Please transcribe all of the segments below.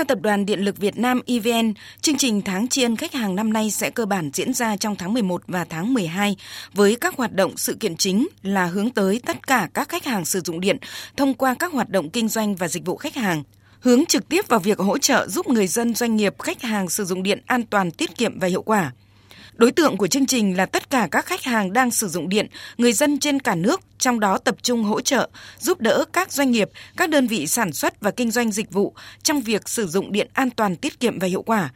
Theo Tập đoàn Điện lực Việt Nam EVN, chương trình tháng tri ân khách hàng năm nay sẽ cơ bản diễn ra trong tháng 11 và tháng 12 với các hoạt động sự kiện chính là hướng tới tất cả các khách hàng sử dụng điện thông qua các hoạt động kinh doanh và dịch vụ khách hàng hướng trực tiếp vào việc hỗ trợ giúp người dân doanh nghiệp khách hàng sử dụng điện an toàn, tiết kiệm và hiệu quả. Đối tượng của chương trình là tất cả các khách hàng đang sử dụng điện, người dân trên cả nước, trong đó tập trung hỗ trợ, giúp đỡ các doanh nghiệp, các đơn vị sản xuất và kinh doanh dịch vụ trong việc sử dụng điện an toàn, tiết kiệm và hiệu quả.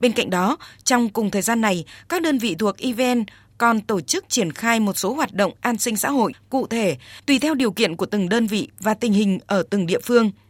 Bên cạnh đó, trong cùng thời gian này, các đơn vị thuộc EVN còn tổ chức triển khai một số hoạt động an sinh xã hội cụ thể tùy theo điều kiện của từng đơn vị và tình hình ở từng địa phương –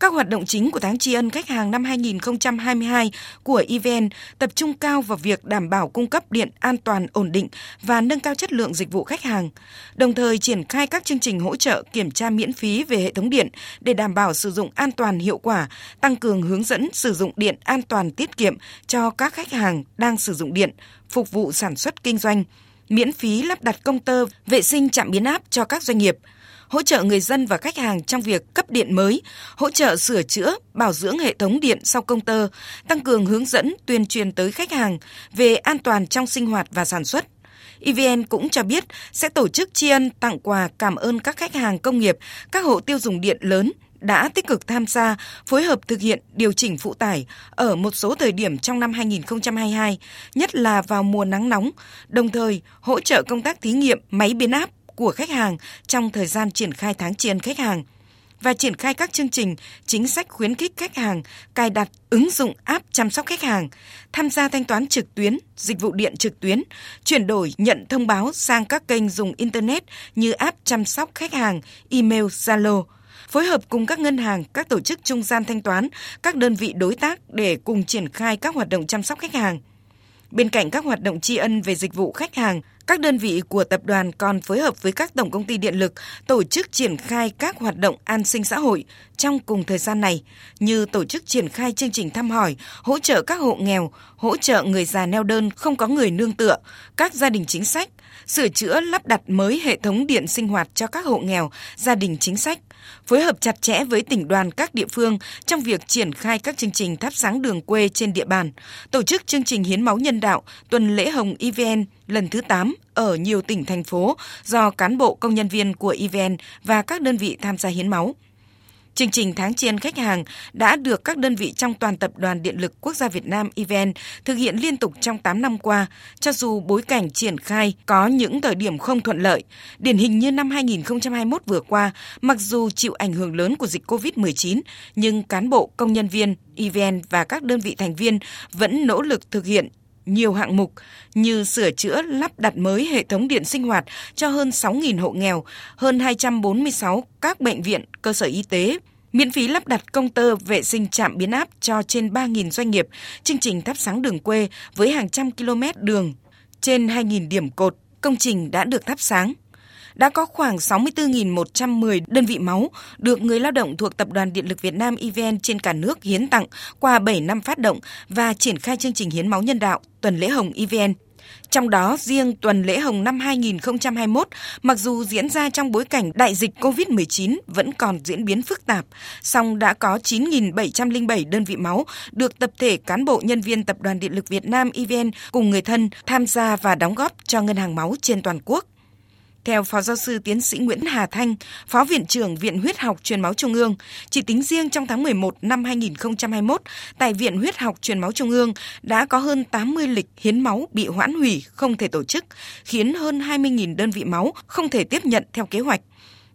các hoạt động chính của tháng tri ân khách hàng năm 2022 của EVN tập trung cao vào việc đảm bảo cung cấp điện an toàn, ổn định và nâng cao chất lượng dịch vụ khách hàng, đồng thời triển khai các chương trình hỗ trợ kiểm tra miễn phí về hệ thống điện để đảm bảo sử dụng an toàn hiệu quả, tăng cường hướng dẫn sử dụng điện an toàn tiết kiệm cho các khách hàng đang sử dụng điện, phục vụ sản xuất kinh doanh, miễn phí lắp đặt công tơ, vệ sinh trạm biến áp cho các doanh nghiệp – hỗ trợ người dân và khách hàng trong việc cấp điện mới, hỗ trợ sửa chữa, bảo dưỡng hệ thống điện sau công tơ, tăng cường hướng dẫn, tuyên truyền tới khách hàng về an toàn trong sinh hoạt và sản xuất. EVN cũng cho biết sẽ tổ chức tri ân tặng quà cảm ơn các khách hàng công nghiệp, các hộ tiêu dùng điện lớn đã tích cực tham gia phối hợp thực hiện điều chỉnh phụ tải ở một số thời điểm trong năm 2022, nhất là vào mùa nắng nóng, đồng thời hỗ trợ công tác thí nghiệm máy biến áp của khách hàng trong thời gian triển khai tháng tri ân khách hàng và triển khai các chương trình, chính sách khuyến khích khách hàng cài đặt ứng dụng app chăm sóc khách hàng, tham gia thanh toán trực tuyến, dịch vụ điện trực tuyến, chuyển đổi nhận thông báo sang các kênh dùng internet như app chăm sóc khách hàng, email, Zalo phối hợp cùng các ngân hàng, các tổ chức trung gian thanh toán, các đơn vị đối tác để cùng triển khai các hoạt động chăm sóc khách hàng. Bên cạnh các hoạt động tri ân về dịch vụ khách hàng, các đơn vị của tập đoàn còn phối hợp với các tổng công ty điện lực tổ chức triển khai các hoạt động an sinh xã hội trong cùng thời gian này, như tổ chức triển khai chương trình thăm hỏi, hỗ trợ các hộ nghèo, hỗ trợ người già neo đơn không có người nương tựa, các gia đình chính sách, sửa chữa lắp đặt mới hệ thống điện sinh hoạt cho các hộ nghèo, gia đình chính sách, phối hợp chặt chẽ với tỉnh đoàn các địa phương trong việc triển khai các chương trình thắp sáng đường quê trên địa bàn, tổ chức chương trình hiến máu nhân đạo tuần lễ hồng EVN lần thứ 8 ở nhiều tỉnh thành phố do cán bộ công nhân viên của EVN và các đơn vị tham gia hiến máu. Chương trình tháng tri ân khách hàng đã được các đơn vị trong toàn tập đoàn Điện lực Quốc gia Việt Nam EVN thực hiện liên tục trong 8 năm qua, cho dù bối cảnh triển khai có những thời điểm không thuận lợi. Điển hình như năm 2021 vừa qua, mặc dù chịu ảnh hưởng lớn của dịch COVID-19, nhưng cán bộ, công nhân viên, EVN và các đơn vị thành viên vẫn nỗ lực thực hiện nhiều hạng mục như sửa chữa lắp đặt mới hệ thống điện sinh hoạt cho hơn 6.000 hộ nghèo, hơn 246 các bệnh viện, cơ sở y tế, miễn phí lắp đặt công tơ vệ sinh trạm biến áp cho trên 3.000 doanh nghiệp, chương trình thắp sáng đường quê với hàng trăm km đường, trên 2.000 điểm cột, công trình đã được thắp sáng đã có khoảng 64.110 đơn vị máu được người lao động thuộc Tập đoàn Điện lực Việt Nam EVN trên cả nước hiến tặng qua 7 năm phát động và triển khai chương trình hiến máu nhân đạo tuần lễ hồng EVN. Trong đó, riêng tuần lễ hồng năm 2021, mặc dù diễn ra trong bối cảnh đại dịch COVID-19 vẫn còn diễn biến phức tạp, song đã có 9.707 đơn vị máu được tập thể cán bộ nhân viên Tập đoàn Điện lực Việt Nam EVN cùng người thân tham gia và đóng góp cho ngân hàng máu trên toàn quốc. Theo Phó Giáo sư Tiến sĩ Nguyễn Hà Thanh, Phó Viện trưởng Viện Huyết học Truyền máu Trung ương, chỉ tính riêng trong tháng 11 năm 2021, tại Viện Huyết học Truyền máu Trung ương đã có hơn 80 lịch hiến máu bị hoãn hủy không thể tổ chức, khiến hơn 20.000 đơn vị máu không thể tiếp nhận theo kế hoạch.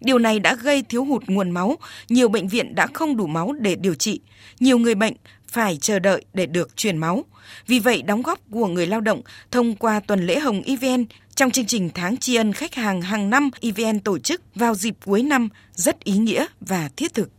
Điều này đã gây thiếu hụt nguồn máu, nhiều bệnh viện đã không đủ máu để điều trị, nhiều người bệnh phải chờ đợi để được truyền máu. Vì vậy, đóng góp của người lao động thông qua tuần lễ hồng EVN trong chương trình tháng tri ân khách hàng hàng năm EVN tổ chức vào dịp cuối năm rất ý nghĩa và thiết thực.